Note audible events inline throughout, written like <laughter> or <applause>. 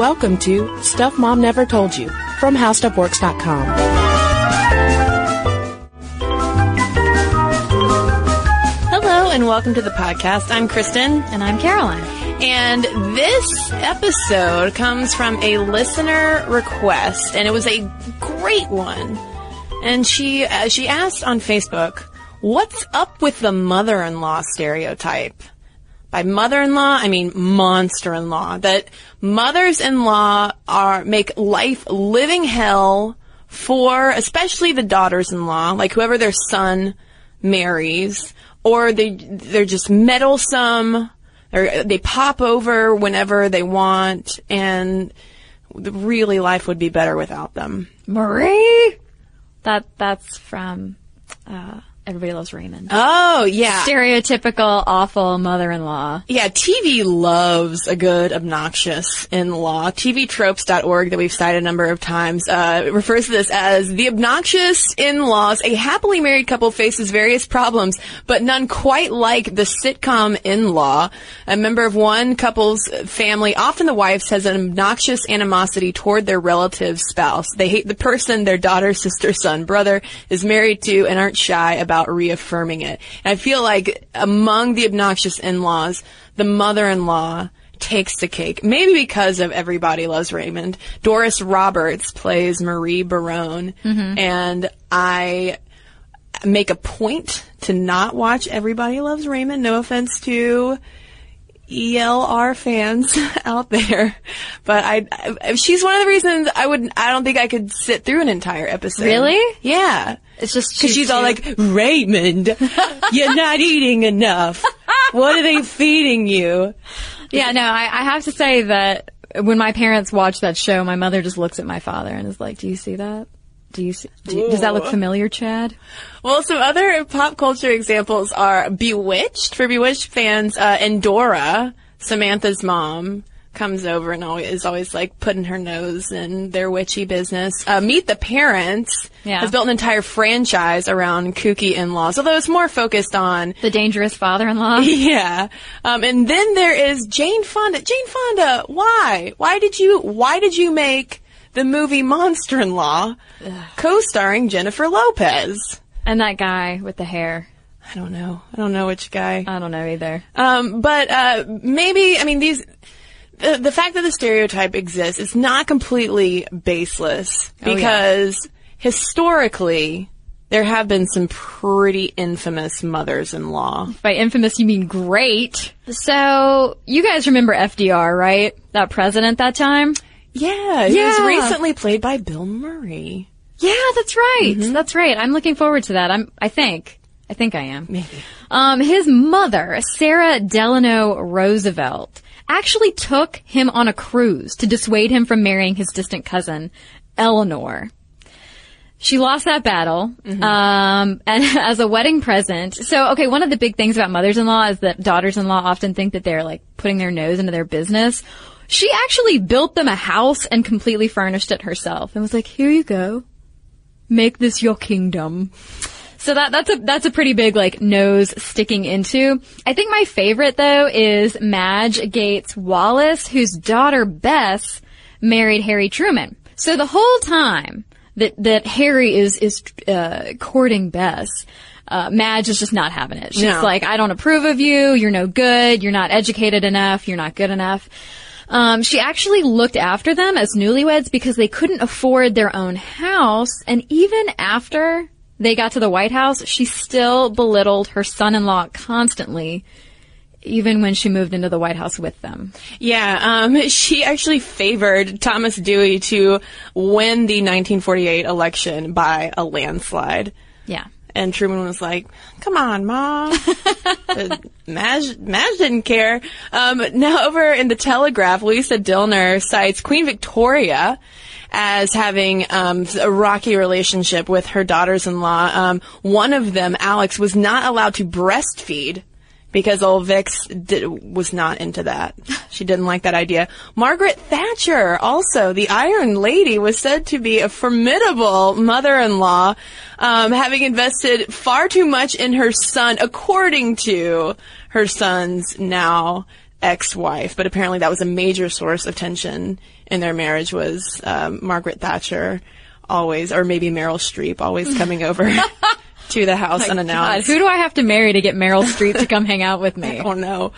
welcome to Stuff Mom Never Told You from HowStuffWorks.com. Hello and welcome to the podcast. I'm Kristen. And I'm Caroline. And this episode comes from a listener request, and it was a great one. And she uh, she asked on Facebook, "What's up with the mother-in-law stereotype?" By mother-in-law, I mean monster-in-law. That mothers-in-law are make life living hell for especially the daughters-in-law, like whoever their son marries, or they they're just meddlesome. Or they pop over whenever they want, and really life would be better without them. Marie? That, that's from, uh, Everybody Loves Raymond. Oh yeah, Stereotypical, awful mother-in-law. Yeah, TV loves a good obnoxious in-law. TVtropes.org that we've cited a number of times uh, refers to this as the obnoxious in-laws. A happily married couple faces various problems, but none quite like the sitcom in-law. A member of one couple's family, often the wife's, has an obnoxious animosity toward their relative spouse. They hate the person their daughter, sister, son, brother is married to and aren't shy about reaffirming it. And I feel like among the obnoxious in-laws, the mother-in-law takes the cake. Maybe because of Everybody Loves Raymond. Doris Roberts plays Marie Barone, mm-hmm. and I make a point to not watch Everybody Loves Raymond. No offense to ELR fans <laughs> out there, but I, I, she's one of the reasons I would, I don't think I could sit through an entire episode. Really? Yeah. It's just Cause she's all like, Raymond, you're not eating enough. What are they feeding you? yeah, no, I, I have to say that when my parents watch that show, my mother just looks at my father and is like, do you see that? Do you see, do you- does that look familiar, Chad? Well, some other pop culture examples are Bewitched. For Bewitched fans, uh, Endora, Samantha's mom, comes over and always, is always like putting her nose in their witchy business. Uh, Meet the Parents Yeah. has built an entire franchise around kooky in-laws, although it's more focused on The dangerous father-in-law? <laughs> yeah. Um, and then there is Jane Fonda. Jane Fonda, why? Why did you, why did you make the movie Monster-in-Law co-starring Jennifer Lopez? and that guy with the hair. I don't know. I don't know which guy. I don't know either. Um, but uh, maybe I mean these. The, the fact that the stereotype exists is not completely baseless Oh, yeah. because historically there have been some pretty infamous mothers-in-law. By infamous, you mean great. So, you guys remember FDR, right? That president that time? Yeah, he was recently played by Bill Murray. Yeah, that's right. That's right. I'm looking forward to that. I'm, I think. I think I am. Maybe. Um, his mother, Sarah Delano Roosevelt, actually took him on a cruise to dissuade him from marrying his distant cousin, Eleanor. She lost that battle, um, and <laughs> as a wedding present. So, okay, one of the big things about mothers-in-law is that daughters-in-law often think that they're like putting their nose into their business. She actually built them a house and completely furnished it herself and was like, here you go. Make this your kingdom. So that that's a that's a pretty big like nose sticking into. I think my favorite though is Madge Gates Wallace, whose daughter Bess married Harry Truman. So the whole time that that Harry is is uh, courting Bess. Uh, Madge is just not having it. She's No. like, I don't approve of you. You're no good. You're not educated enough. You're not good enough. Um, she actually looked after them as newlyweds because they couldn't afford their own house. And even after they got to the White House, she still belittled her son-in-law constantly, even when she moved into the White House with them. Yeah, um, she actually favored Thomas Dewey to win the 1948 election by a landslide. Yeah. And Truman was like, "Come on, mom." <laughs> Uh, Madge, Madge didn't care. Um, now over in the Telegraph, Lisa Dillner cites Queen Victoria as having um, a rocky relationship with her daughters-in-law. Um, one of them, Alex, was not allowed to breastfeed because old Vix did, was not into that. <laughs> She didn't like that idea. Margaret Thatcher, also the Iron Lady, was said to be a formidable mother-in-law, um, having invested far too much in her son, according to her son's now ex-wife, but apparently that was a major source of tension in their marriage was um, Margaret Thatcher always, or maybe Meryl Streep always coming over <laughs> to the house God, unannounced. who do I have to marry to get Meryl Streep to come hang out with me? <laughs> Oh no.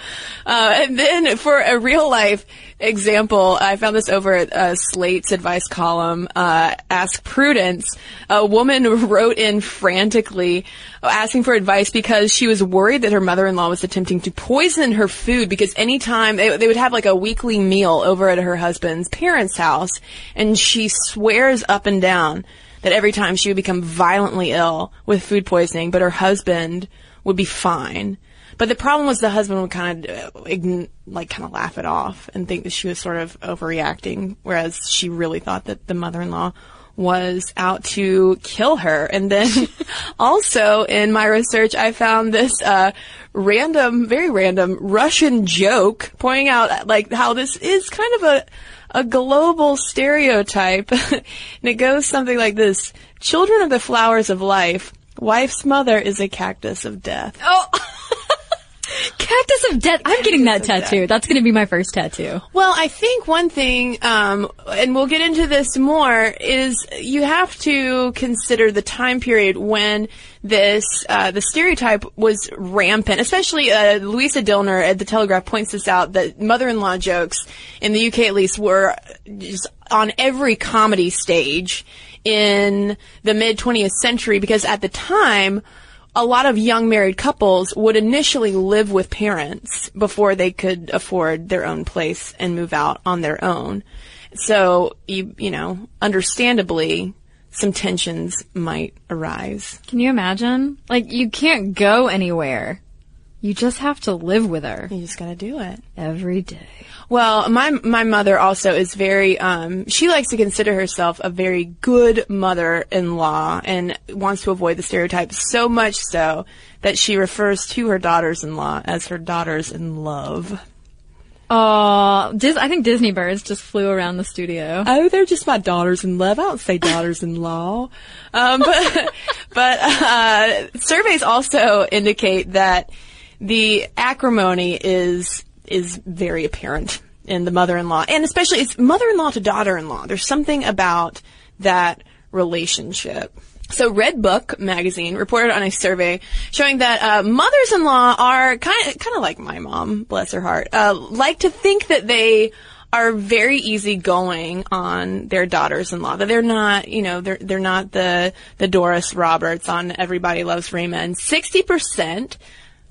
Uh, and then for a real life example, I found this over at uh, Slate's advice column, uh, Ask Prudence. A woman <laughs> wrote in frantically asking for advice because she was worried that her mother-in-law was attempting to poison her food because anytime they, they would have like a weekly meal over at her husband's parents' house and she swears up and down that every time she would become violently ill with food poisoning, but her husband would be fine. But the problem was the husband would kind of ign- like kind of laugh it off and think that she was sort of overreacting, whereas she really thought that the mother-in-law was out to kill her. And then <laughs> also in my research, I found this uh, random, very random Russian joke pointing out like how this is kind of a a global stereotype. <laughs> and it goes something like this. Children are the flowers of life. Wife's mother is a cactus of death. Oh. <laughs> Cactus of death. I'm getting that tattoo. That's going to be my first tattoo. Well, I think one thing, um, and we'll get into this more, is you have to consider the time period when this uh, the stereotype was rampant. Especially uh, Luisa Dillner at the Telegraph points this out that mother-in-law jokes in the UK at least were just on every comedy stage in the mid 20th century because at the time a lot of young married couples would initially live with parents before they could afford their own place and move out on their own. So, you, you know, understandably, some tensions might arise. Can you imagine? Like, you can't go anywhere. You just have to live with her You just gotta do it. every day. Well, my my mother also is very. Um, she likes to consider herself a very good mother-in-law and wants to avoid the stereotypes so much so that she refers to her daughters-in-law as her daughters in love. Oh, Dis- I think Disney birds just flew around the studio. Oh, they're just my daughters in love. I don't say daughters in law. Um, but <laughs> but uh, surveys also indicate that the acrimony is is very apparent in the mother-in-law, and especially it's mother-in-law to daughter-in-law. There's something about that relationship. So Redbook magazine reported on a survey showing that uh, mothers-in-law are kind of kind of like my mom, bless her heart, uh, like to think that they are very easygoing on their daughters-in-law. That they're not, you know, they're they're not the the Doris Roberts on Everybody Loves Raymond. Sixty percent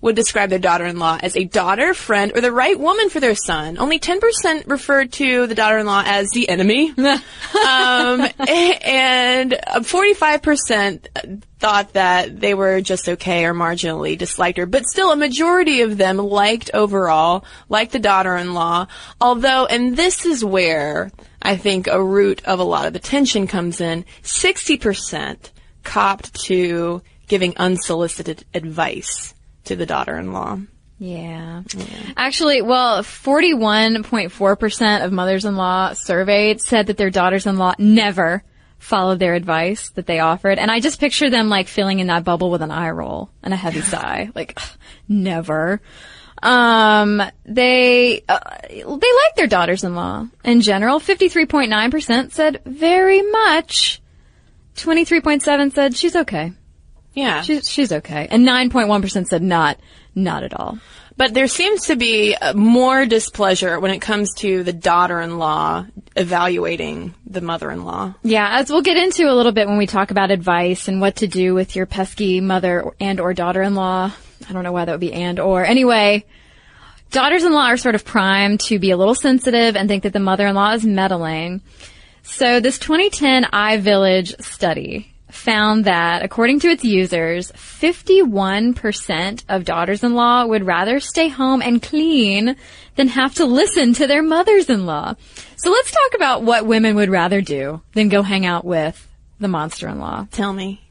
would describe their daughter-in-law as a daughter, friend, or the right woman for their son. Only 10% referred to the daughter-in-law as the enemy. <laughs> um, and 45% thought that they were just okay or marginally disliked her. But still, a majority of them liked overall, liked the daughter-in-law. Although, and this is where I think a root of a lot of the tension comes in, 60% copped to giving unsolicited advice to the daughter-in-law. Yeah. Actually, well, 41.4% of mothers-in-law surveyed said that their daughters-in-law never followed their advice that they offered. And I just picture them like filling in that bubble with an eye roll and a heavy sigh. Like, ugh, never. Um, they, uh, they like their daughters-in-law. In general, 53.9% said very much. 23.7 said she's okay. Yeah. She's, she's okay. And 9.1% said not, not at all. But there seems to be uh, more displeasure when it comes to the daughter-in-law evaluating the mother-in-law. Yeah, as we'll get into a little bit when we talk about advice and what to do with your pesky mother and or daughter-in-law. I don't know why that would be and or. Anyway, daughters-in-law are sort of primed to be a little sensitive and think that the mother-in-law is meddling. So this 2010 iVillage study found that according to its users, 51% of daughters-in-law would rather stay home and clean than have to listen to their mothers-in-law. So let's talk about what women would rather do than go hang out with the monster-in-law. Tell me.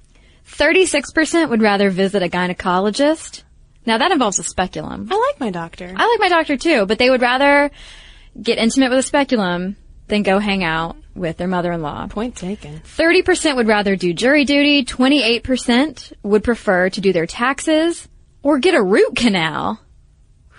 36% would rather visit a gynecologist. Now that involves a speculum. I like my doctor. I like my doctor too, but they would rather get intimate with a speculum than go hang out with their mother-in-law. Point taken. 30% would rather do jury duty, 28% would prefer to do their taxes or get a root canal.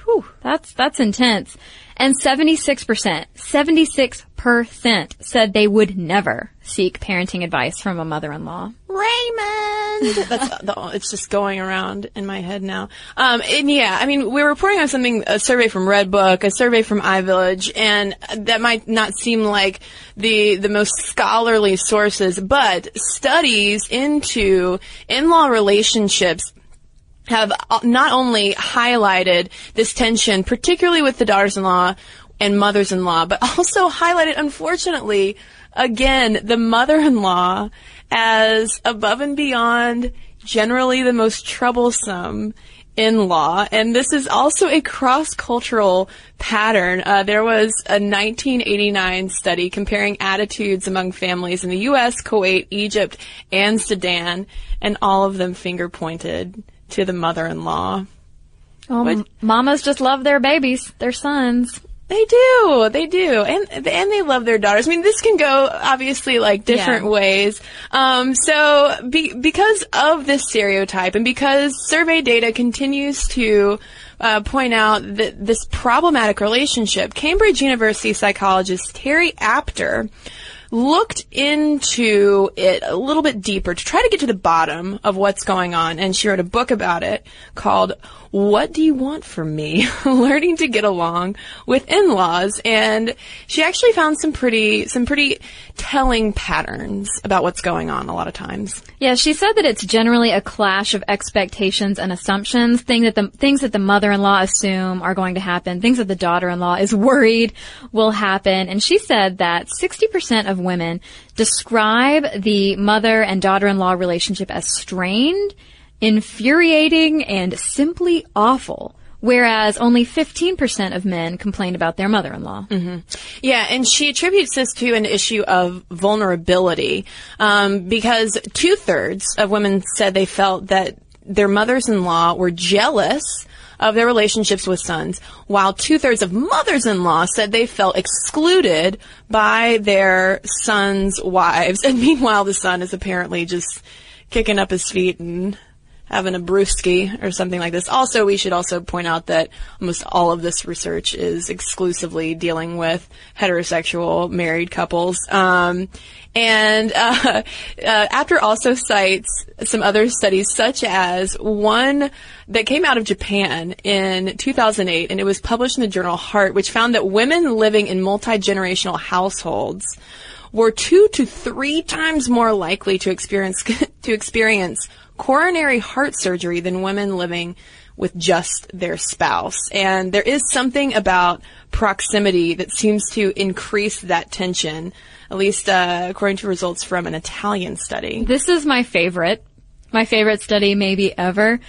Whew, that's that's intense. And 76%, 76% said they would never seek parenting advice from a mother-in-law. Raymond. <laughs> That's the, it's just going around in my head now. Um, and yeah, I mean, we're reporting on something, a survey from Redbook, a survey from iVillage, and that might not seem like the the most scholarly sources, but studies into in-law relationships have not only highlighted this tension, particularly with the daughters-in-law and mothers-in-law, but <laughs> also highlighted, unfortunately, again, the mother-in-law as above and beyond generally the most troublesome in law. And this is also a cross-cultural pattern. Uh, there was a 1989 study comparing attitudes among families in the U.S., Kuwait, Egypt, and Sudan, and all of them finger pointed to the mother-in-law. Oh, mamas just love their babies, their sons. They do, they do, and and they love their daughters. I mean, this can go obviously like different Yeah. ways. Um, so be, because of this stereotype, and because survey data continues to uh, point out that this problematic relationship, Cambridge University psychologist Terri Apter looked into it a little bit deeper to try to get to the bottom of what's going on. And she wrote a book about it called What Do You Want From Me? <laughs> Learning to Get Along with In-Laws. And she actually found some pretty, some pretty telling patterns about what's going on a lot of times. Yeah, she said that it's generally a clash of expectations and assumptions, thing that the, things that the mother-in-law assume are going to happen, things that the daughter-in-law is worried will happen. And she said that 60% of women describe the mother and daughter-in-law relationship as strained, infuriating, and simply awful. Whereas only 15% of men complained about their mother-in-law. Yeah, and she attributes this to an issue of vulnerability um, because two thirds of women said they felt that their mothers-in-law were jealous of their relationships with sons, while two thirds of mothers-in-law said they felt excluded by their sons' wives. <laughs> And meanwhile, the son is apparently just kicking up his feet and having a brewski or something like this. Also, we should also point out that almost all of this research is exclusively dealing with heterosexual married couples. Um, and uh, <laughs> uh, Apter also cites some other studies, such as one that came out of Japan in 2008, and it was published in the journal Heart, which found that women living in multi-generational households were two to three times more likely to experience <laughs> to experience coronary heart surgery than women living with just their spouse. And there is something about proximity that seems to increase that tension, at least uh, according to results from an Italian study. This is my favorite, my favorite study maybe ever.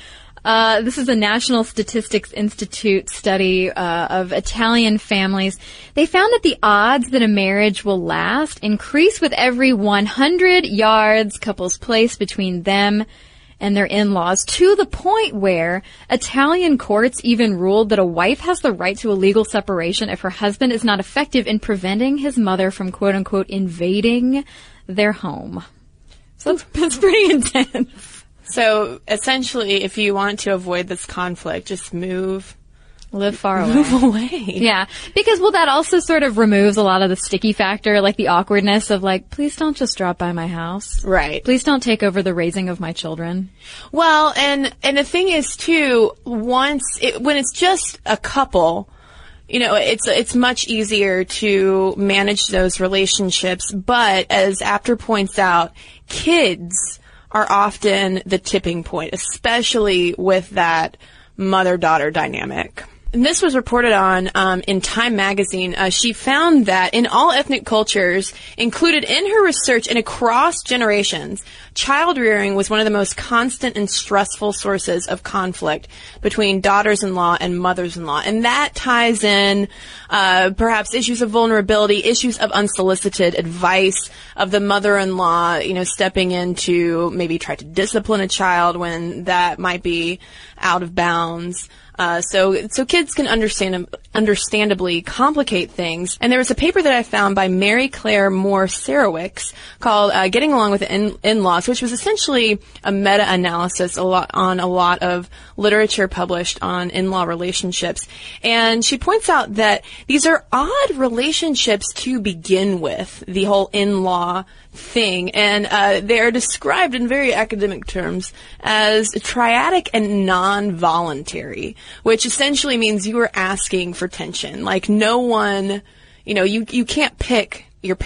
Uh, this is a National Statistics Institute study uh, of Italian families. They found that the odds that a marriage will last increase with every 100 yards couples place between them and their in-laws to the point where Italian courts even ruled that a wife has the right to a legal separation if her husband is not effective in preventing his mother from quote unquote invading their home. So that's, <laughs> that's pretty intense. So essentially, if you want to avoid this conflict, just move Live far away. move away. <laughs> Yeah, because well, that also sort of removes a lot of the sticky factor, like the awkwardness of like, please don't just drop by my house. Right. Please don't take over the raising of my children. Well, and and the thing is too, once it, when it's just a couple, you know, it's it's much easier to manage those relationships. But as Apter points out, kids are often the tipping point, especially with that mother-daughter dynamic. And this was reported on um, in Time magazine. Uh, she found that in all ethnic cultures, included in her research and across generations, child rearing was one of the most constant and stressful sources of conflict between daughters-in-law and mothers-in-law. And that ties in uh, perhaps issues of vulnerability, issues of unsolicited advice, of the mother-in-law, you know, stepping in to maybe try to discipline a child when that might be out of bounds. Uh, so, so kids can understand, understandably complicate things. And there was a paper that I found by Mary Claire Morr Serewicz called uh, "Getting Along with in- In-Laws," which was essentially a meta-analysis a lot on a lot of literature published on in-law relationships. And she points out that these are odd relationships to begin with. The whole in-law thing, and uh, they are described in very academic terms as triadic and non-voluntary, which essentially means you are asking for tension. Like no one, you know, you you can't pick your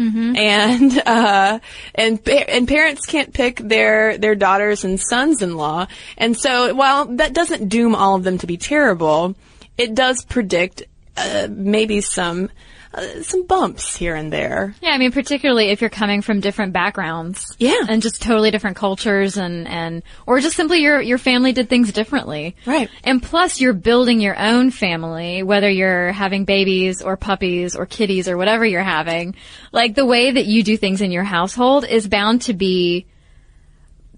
parents-in-law. And uh, and and parents can't pick their their daughters and sons-in-law, and so while that doesn't doom all of them to be terrible, it does predict uh, maybe some uh, some bumps here and there. Yeah, I mean, particularly if you're coming from different backgrounds. Yeah. And just totally different cultures and, and, or just simply your, your family did things differently. Right. And plus you're building your own family, whether you're having babies or puppies or kitties or whatever you're having. Like the way that you do things in your household is bound to be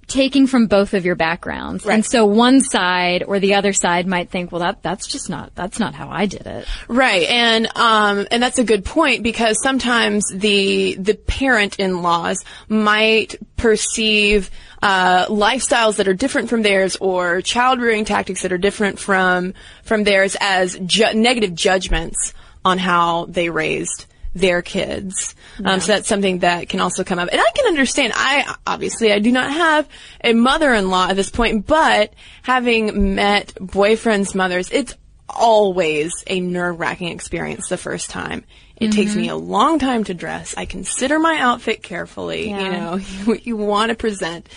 taking from both of your backgrounds. Right. And so one side or the other side might think, well, that, that's just not, that's not how I did it. Right, and um, and that's a good point because sometimes the the parent-in-laws might perceive uh, lifestyles that are different from theirs or child rearing tactics that are different from from theirs as ju- negative judgments on how they raised their kids. Um, so that's something that can also come up. And I can understand. I obviously I do not have a mother-in-law at this point, but having met boyfriends' mothers, it's always a nerve-wracking experience the first time. It takes me a long time to dress. I consider my outfit carefully. You know, <laughs> what you want to present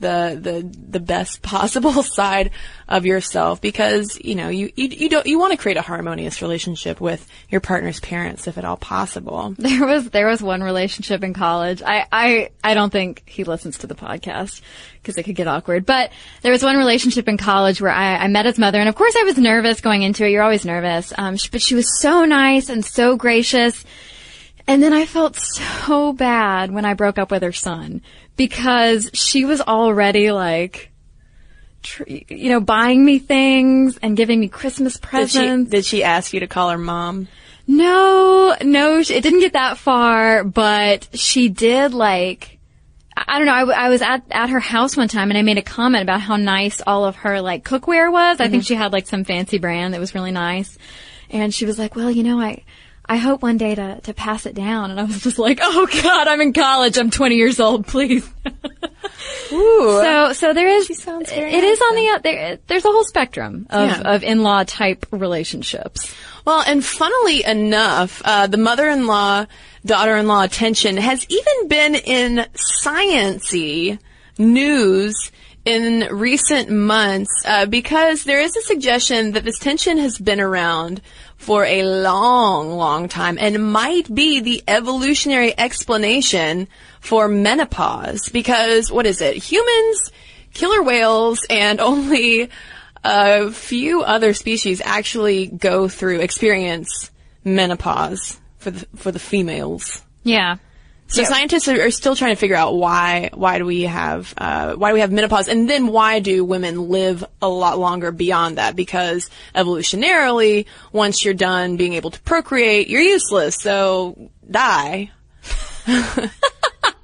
the the the best <laughs> possible side of yourself because you know you you, you don't you want to create a harmonious relationship with your partner's parents if at all possible. <laughs> There was there was one relationship in college. I I I don't think he listens to the podcast because it could get awkward. But there was one relationship in college where I, I met his mother, and of course I was nervous going into it. You're always nervous. Um, sh- but she was so nice and so gracious. And then I felt so bad when I broke up with her son because she was already like, tr- you know, buying me things and giving me Christmas Did she, presents. did she ask you to call her mom? No, no, it didn't get that far, but she did like, I don't know, I, w- I was at, at her house one time and I made a comment about how nice all of her like cookware was. I think mm-hmm. she had like some fancy brand that was really nice. And she was like, well, you know, I, I hope one day to, to pass it down. And I was just like, oh God, I'm in college. I'm 20 years old. Please. <laughs> Ooh. So, so there is, it is nice on the, uh, there, there's a whole spectrum of, Yeah. of in-law type relationships. Well, and funnily enough, uh, the mother-in-law, daughter-in-law tension has even been in sciency news in recent months uh, because there is a suggestion that this tension has been around for a long, long time and might be the evolutionary explanation for menopause. Because what is it? Humans, killer whales, and <laughs> only a few other species actually go through experience menopause for the for the females. Yeah. So scientists are, are still trying to figure out why why do we have uh, why do we have menopause, and then why do women live a lot longer beyond that? Because evolutionarily, once you're done being able to procreate, you're useless. So die. <laughs>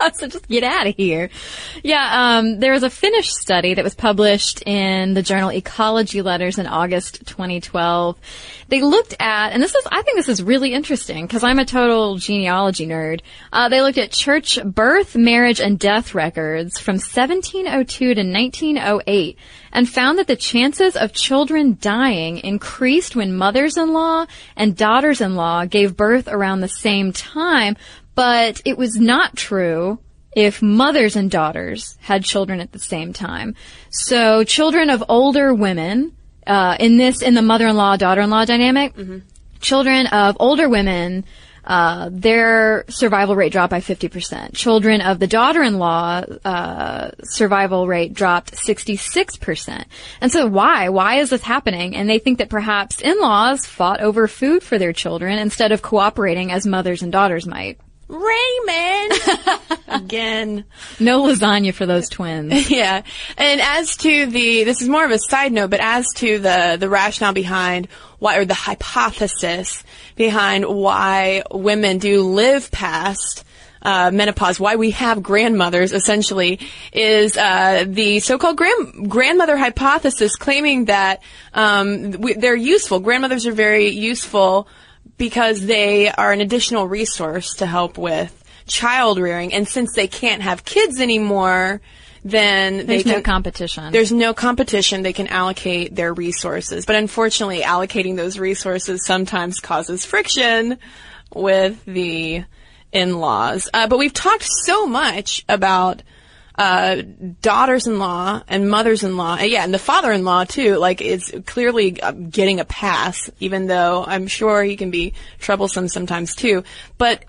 <laughs> so just get out of here. Yeah, um, there was a Finnish study that was published in the journal Ecology Letters in August 2012. They looked at, and this is, I think this is really interesting because I'm a total genealogy nerd. Uh, they looked at church birth, marriage, and death records from 1702 to 1908 and found that the chances of children dying increased when mothers-in-law and daughters-in-law gave birth around the same time, but it was not true if mothers and daughters had children at the same time. So children of older women, uh, in this, in the mother-in-law, daughter-in-law dynamic, children of older women, uh, their survival rate dropped by 50%. Children of the daughter-in-law, uh, survival rate dropped 66%. And so why? Why is this happening? And they think that perhaps in-laws fought over food for their children instead of cooperating as mothers and daughters might. Raymond <laughs> again. No lasagna for those twins. <laughs> Yeah. And as to the, this is more of a side note, but as to the, the rationale behind why, or the hypothesis behind why women do live past uh, menopause, why we have grandmothers essentially, is uh, the so-called grand- grandmother hypothesis, claiming that um, we, they're useful. Grandmothers are very useful because they are an additional resource to help with child rearing, and since they can't have kids anymore, then they There's can, no competition. there's no competition. They can allocate their resources. But unfortunately, allocating those resources sometimes causes friction with the in-laws. Uh, but we've talked so much about uh, daughters-in-law and mothers-in-law, and yeah, and the father-in-law too. Like, is clearly uh, getting a pass, even though I'm sure he can be troublesome sometimes too. But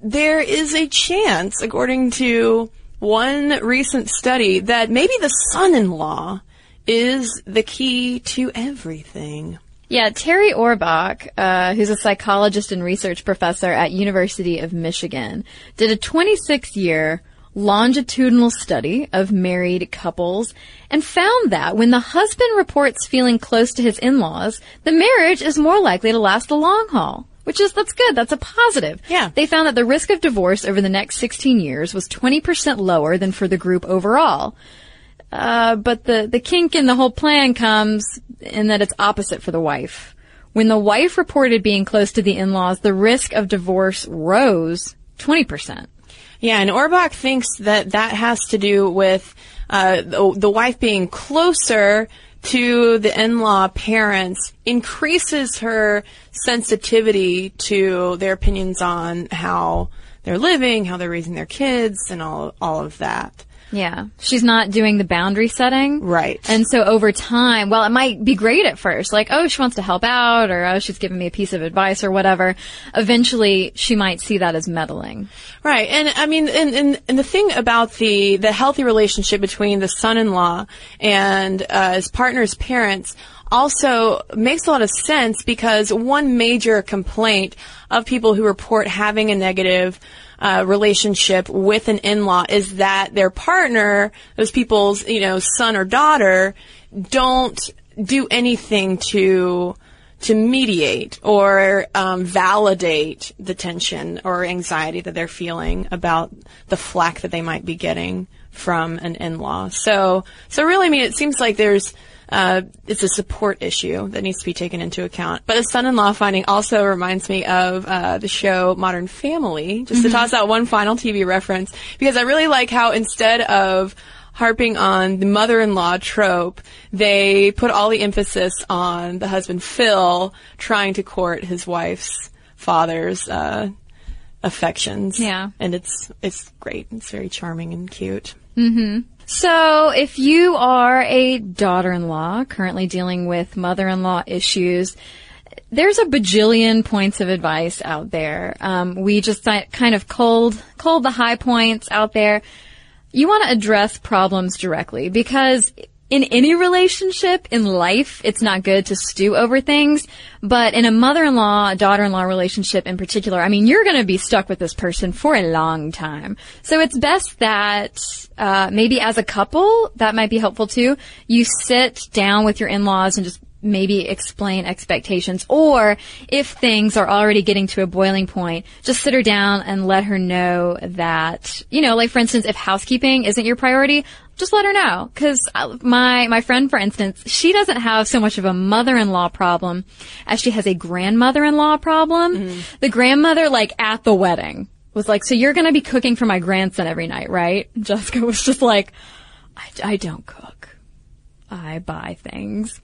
there is a chance, according to one recent study, that maybe the son-in-law is the key to everything. Yeah, Terri Orbuch, uh, who's a psychologist and research professor at University of Michigan, did a 26-year longitudinal study of married couples and found that when the husband reports feeling close to his in-laws, the marriage is more likely to last the long haul. Which is, that's good. That's a positive. Yeah. They found that the risk of divorce over the next 16 years was 20% lower than for the group overall. Uh, but the, the kink in the whole plan comes in that it's opposite for the wife. When the wife reported being close to the in-laws, the risk of divorce rose 20%. Yeah, and Orbuch thinks that that has to do with uh, the, the wife being closer to the in-law parents increases her sensitivity to their opinions on how they're living, how they're raising their kids, and all all of that. Yeah. She's not doing the boundary setting. Right. And so over time, well, it might be great at first, like, oh, she wants to help out, or oh, she's giving me a piece of advice or whatever. Eventually, she might see that as meddling. Right, and I mean, and, and, and the thing about the the healthy relationship between the son-in-law and uh, his partner's parents also makes a lot of sense because one major complaint of people who report having a negative uh, relationship with an in-law is that their partner, those people's, you know, son or daughter, don't do anything to to mediate or um, validate the tension or anxiety that they're feeling about the flack that they might be getting from an in-law. So, so really, I mean, it seems like there's uh, it's a support issue that needs to be taken into account. But a son-in-law finding also reminds me of uh, the show Modern Family. Just to toss out one final TV reference, because I really like how instead of harping on the mother-in-law trope, they put all the emphasis on the husband Phil trying to court his wife's father's uh, affections. Yeah. and it's it's great. It's very charming and cute. So, if you are a daughter-in-law currently dealing with mother-in-law issues, there's a bajillion points of advice out there. Um, we just kind of culled culled the high points out there. You want to address problems directly because in any relationship in life, it's not good to stew over things. But in a mother-in-law, daughter-in-law relationship in particular, I mean, you're going to be stuck with this person for a long time. So it's best that uh, maybe as a couple, that might be helpful too. You sit down with your in-laws and just maybe explain expectations or if things are already getting to a boiling point, just sit her down and let her know that, you know, like for instance, if housekeeping isn't your priority, just let her know. Cause uh, my, my friend, for instance, she doesn't have so much of a mother-in-law problem as she has a grandmother-in-law problem. Mm-hmm. The grandmother, like at the wedding, was like, so you're gonna be cooking for my grandson every night, right? Jessica <laughs> was just like, I, I don't cook. I buy things.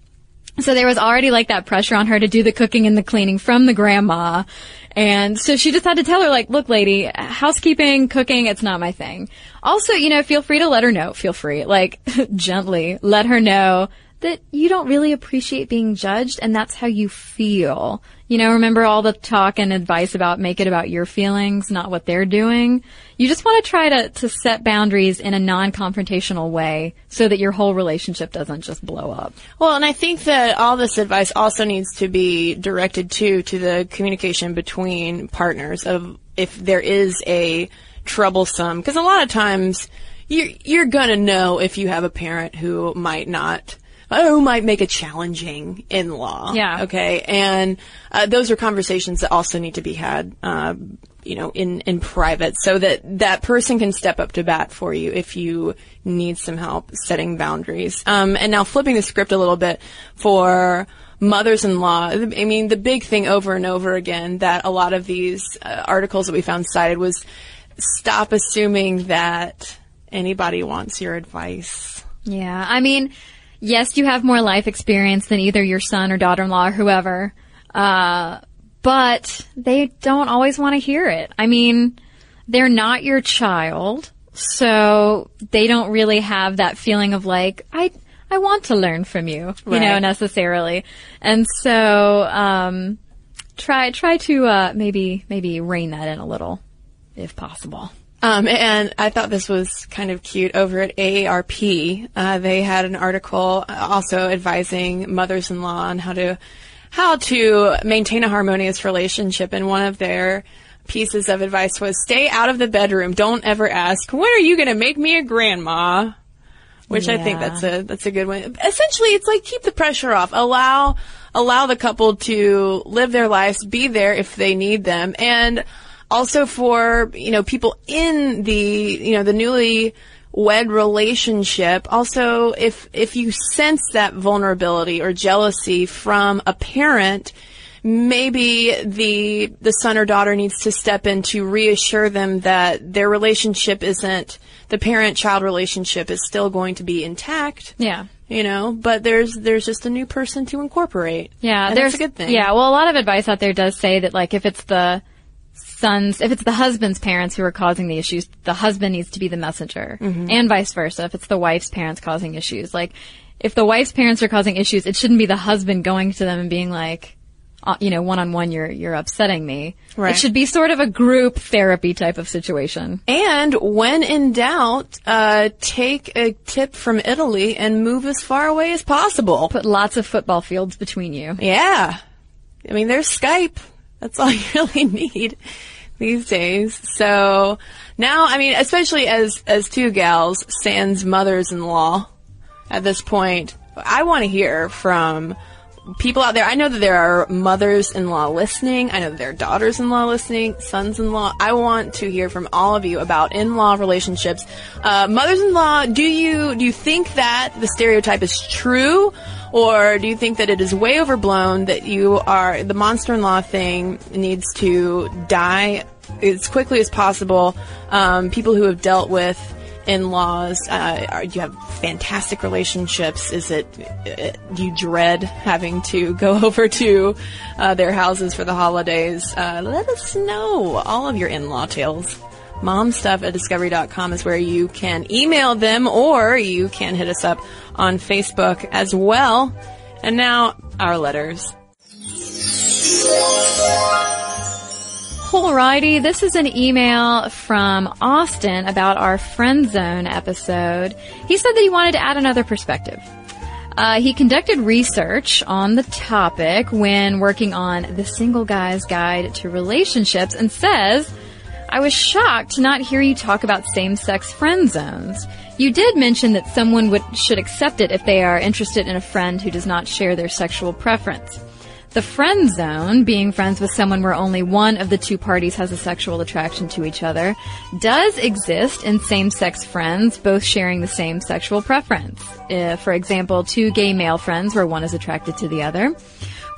So there was already like that pressure on her to do the cooking and the cleaning from the grandma. And so she just had to tell her like, look lady, housekeeping, cooking, it's not my thing. Also, you know, feel free to let her know, feel free, like <laughs> gently let her know that you don't really appreciate being judged and that's how you feel. You know, remember all the talk and advice about make it about your feelings, not what they're doing. You just want to try to, to set boundaries in a non-confrontational way so that your whole relationship doesn't just blow up. Well, and I think that all this advice also needs to be directed to, to the communication between partners of if there is a troublesome, because a lot of times you're, you're gonna know if you have a parent who might not who might make a challenging in-law. Yeah. Okay. And uh, those are conversations that also need to be had, uh, you know, in in private, so that that person can step up to bat for you if you need some help setting boundaries. Um, and now flipping the script a little bit for mothers-in-law. I mean, the big thing over and over again that a lot of these uh, articles that we found cited was stop assuming that anybody wants your advice. Yeah. I mean, yes, you have more life experience than either your son or daughter-in-law or whoever. Uh, but they don't always want to hear it. I mean, they're not your child, so they don't really have that feeling of like, I, I want to learn from you, you know, necessarily. And so, um, try, try to, uh, maybe, maybe rein that in a little, if possible. Um, and I thought this was kind of cute over at AARP. Uh, they had an article uh, also advising mothers-in-law on how to how to maintain a harmonious relationship. And one of their pieces of advice was stay out of the bedroom. Don't ever ask, when are you going to make me a grandma? Which I think that's a that's a good one. Essentially, it's like keep the pressure off. Allow allow the couple to live their lives, be there if they need them, and also for you know people in the you know the newly wed relationship. Also, if if you sense that vulnerability or jealousy from a parent, maybe the the son or daughter needs to step in to reassure them that their relationship isn't the parent child relationship is still going to be intact. Yeah. You know, but there's there's just a new person to incorporate. Yeah, And there's that's a good thing. Yeah, well, a lot of advice out there does say that like if it's the son's, if it's the husband's parents who are causing the issues, the husband needs to be the messenger, Mm-hmm. and vice versa. If it's the wife's parents causing issues, like if the wife's parents are causing issues, it shouldn't be the husband going to them and being like, uh, you know, one on one, you're you're upsetting me. Right. It should be sort of a group therapy type of situation. And when in doubt, uh, take a tip from Italy and move as far away as possible. Put lots of football fields between you. Yeah. I mean, there's Skype. That's all <laughs> you really need these days. So now, I mean, especially as, as two gals, sans mothers-in-law at this point, I want to hear from people out there. I know that there are mothers-in-law listening. I know that there are daughters-in-law listening, sons-in-law. I want to hear from all of you about in-law relationships. Uh, mothers-in-law, do you, do you think that the stereotype is true? Or do you think that it is way overblown that you are, the monster-in-law thing needs to die as quickly as possible? Um, people who have dealt with in-laws, uh, are, do you have fantastic relationships? Is it, uh, do you dread having to go <laughs> over to uh, their houses for the holidays? Uh, let us know all of your in-law tales. Momstuff at discovery.com is where you can email them or you can hit us up on Facebook as well. And now, our letters. Alrighty, this is an email from Austin about our friend zone episode. He said that he wanted to add another perspective. Uh, he conducted research on the topic when working on The Single Guy's Guide to Relationships and says, I was shocked to not hear you talk about same-sex friend zones. You did mention that someone would, should accept it if they are interested in a friend who does not share their sexual preference. The friend zone, being friends with someone where only one of the two parties has a sexual attraction to each other, does exist in same-sex friends, both sharing the same sexual preference. Uh, for example, two gay male friends where one is attracted to the other.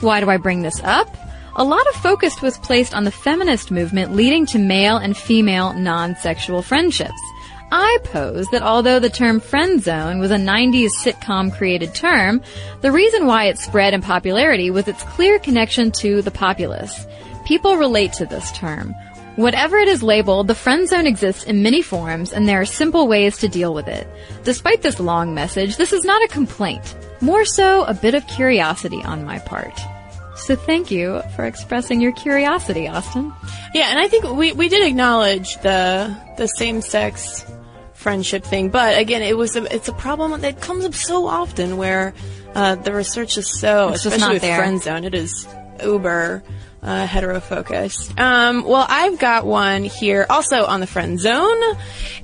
Why do I bring this up? A lot of focus was placed on the feminist movement leading to male and female non-sexual friendships. I pose that although the term friend zone was a 90s sitcom created term, the reason why it spread in popularity was its clear connection to the populace. People relate to this term. Whatever it is labeled, the friend zone exists in many forms and there are simple ways to deal with it. Despite this long message, this is not a complaint. More so, a bit of curiosity on my part. So thank you for expressing your curiosity, Austin. Yeah, and I think we, we did acknowledge the the same sex friendship thing, but again, it was a, it's a problem that comes up so often where uh, the research is so, It's just especially not with there. friend zone, it is uber uh, hetero focused. Um, well, I've got one here also on the friend zone,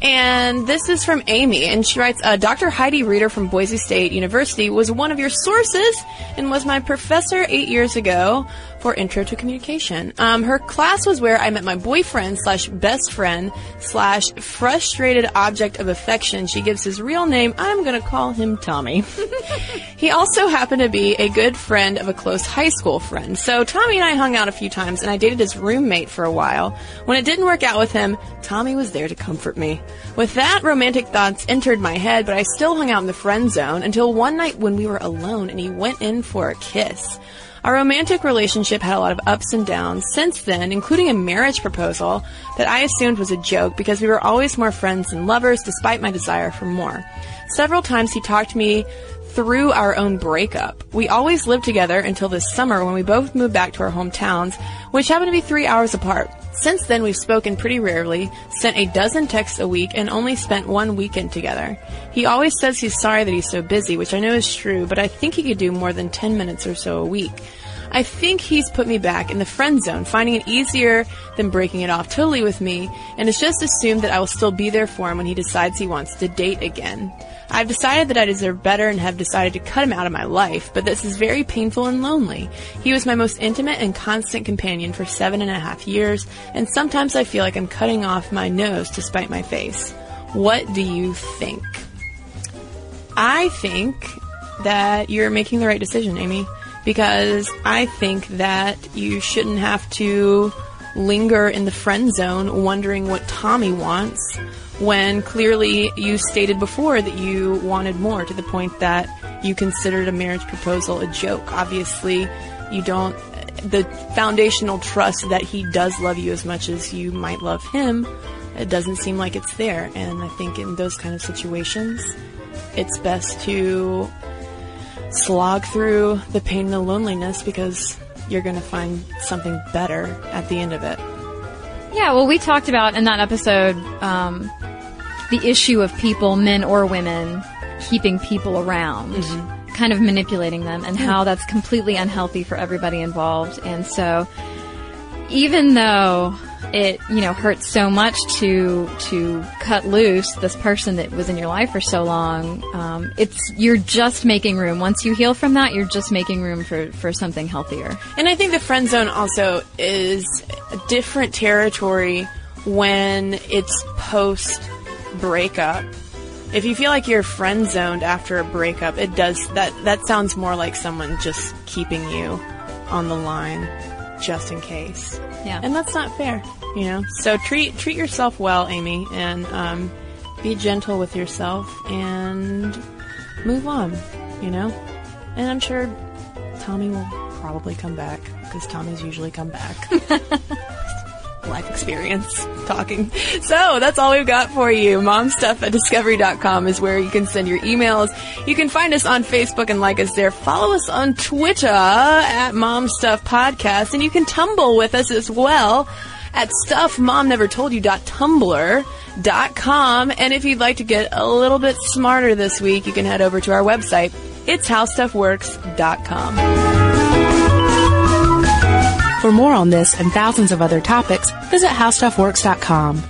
and this is from Amy, and she writes, uh, Dr. Heidi Reeder from Boise State University was one of your sources and was my professor eight years ago for Intro to Communication. Um, her class was where I met my boyfriend slash best friend slash frustrated object of affection. She gives his real name. I'm gonna call him Tommy. <laughs> he also happened to be a good friend of a close high school friend. So Tommy and I hung out a few times and I dated his roommate for a while. When it didn't work out with him, Tommy was there to comfort me. With that, romantic thoughts entered my head, but I still hung out in the friend zone until one night when we were alone and he went in for a kiss. Our romantic relationship had a lot of ups and downs since then, including a marriage proposal that I assumed was a joke because we were always more friends than lovers despite my desire for more. Several times he talked me through our own breakup. We always lived together until this summer when we both moved back to our hometowns, which happened to be three hours apart. Since then, we've spoken pretty rarely, sent a dozen texts a week, and only spent one weekend together. He always says he's sorry that he's so busy, which I know is true, but I think he could do more than 10 minutes or so a week. I think he's put me back in the friend zone, finding it easier than breaking it off totally with me, and has just assumed that I will still be there for him when he decides he wants to date again. I've decided that I deserve better and have decided to cut him out of my life, but this is very painful and lonely. He was my most intimate and constant companion for seven and a half years, and sometimes I feel like I'm cutting off my nose to spite my face. What do you think? I think that you're making the right decision, Amy, because I think that you shouldn't have to linger in the friend zone wondering what Tommy wants when clearly you stated before that you wanted more to the point that you considered a marriage proposal a joke. Obviously, you don't the foundational trust that he does love you as much as you might love him, it doesn't seem like it's there. And I think in those kind of situations, it's best to slog through the pain and the loneliness because you're going to find something better at the end of it. Yeah, well, we talked about in that episode um, the issue of people, men or women, keeping people around, kind of manipulating them, and how that's completely unhealthy for everybody involved. And so, even though it you know hurts so much to to cut loose this person that was in your life for so long, um, it's you're just making room. Once you heal from that, you're just making room for for something healthier. And I think the friend zone also is a different territory when it's post breakup. If you feel like you're friend zoned after a breakup, it does that that sounds more like someone just keeping you on the line just in case. Yeah. And that's not fair, you know. So treat treat yourself well, Amy, and um, be gentle with yourself and move on, you know. And I'm sure Tommy will probably come back because Tommy's usually come back. <laughs> Life experience talking. So that's all we've got for you. Momstuff at discovery.com is where you can send your emails. You can find us on Facebook and like us there. Follow us on Twitter at Momstuff Podcast and you can tumble with us as well at stuffmomnevertoldyou.tumblr.com. And if you'd like to get a little bit smarter this week, you can head over to our website. It's howstuffworks.com. For more on this and thousands of other topics, visit howstuffworks.com.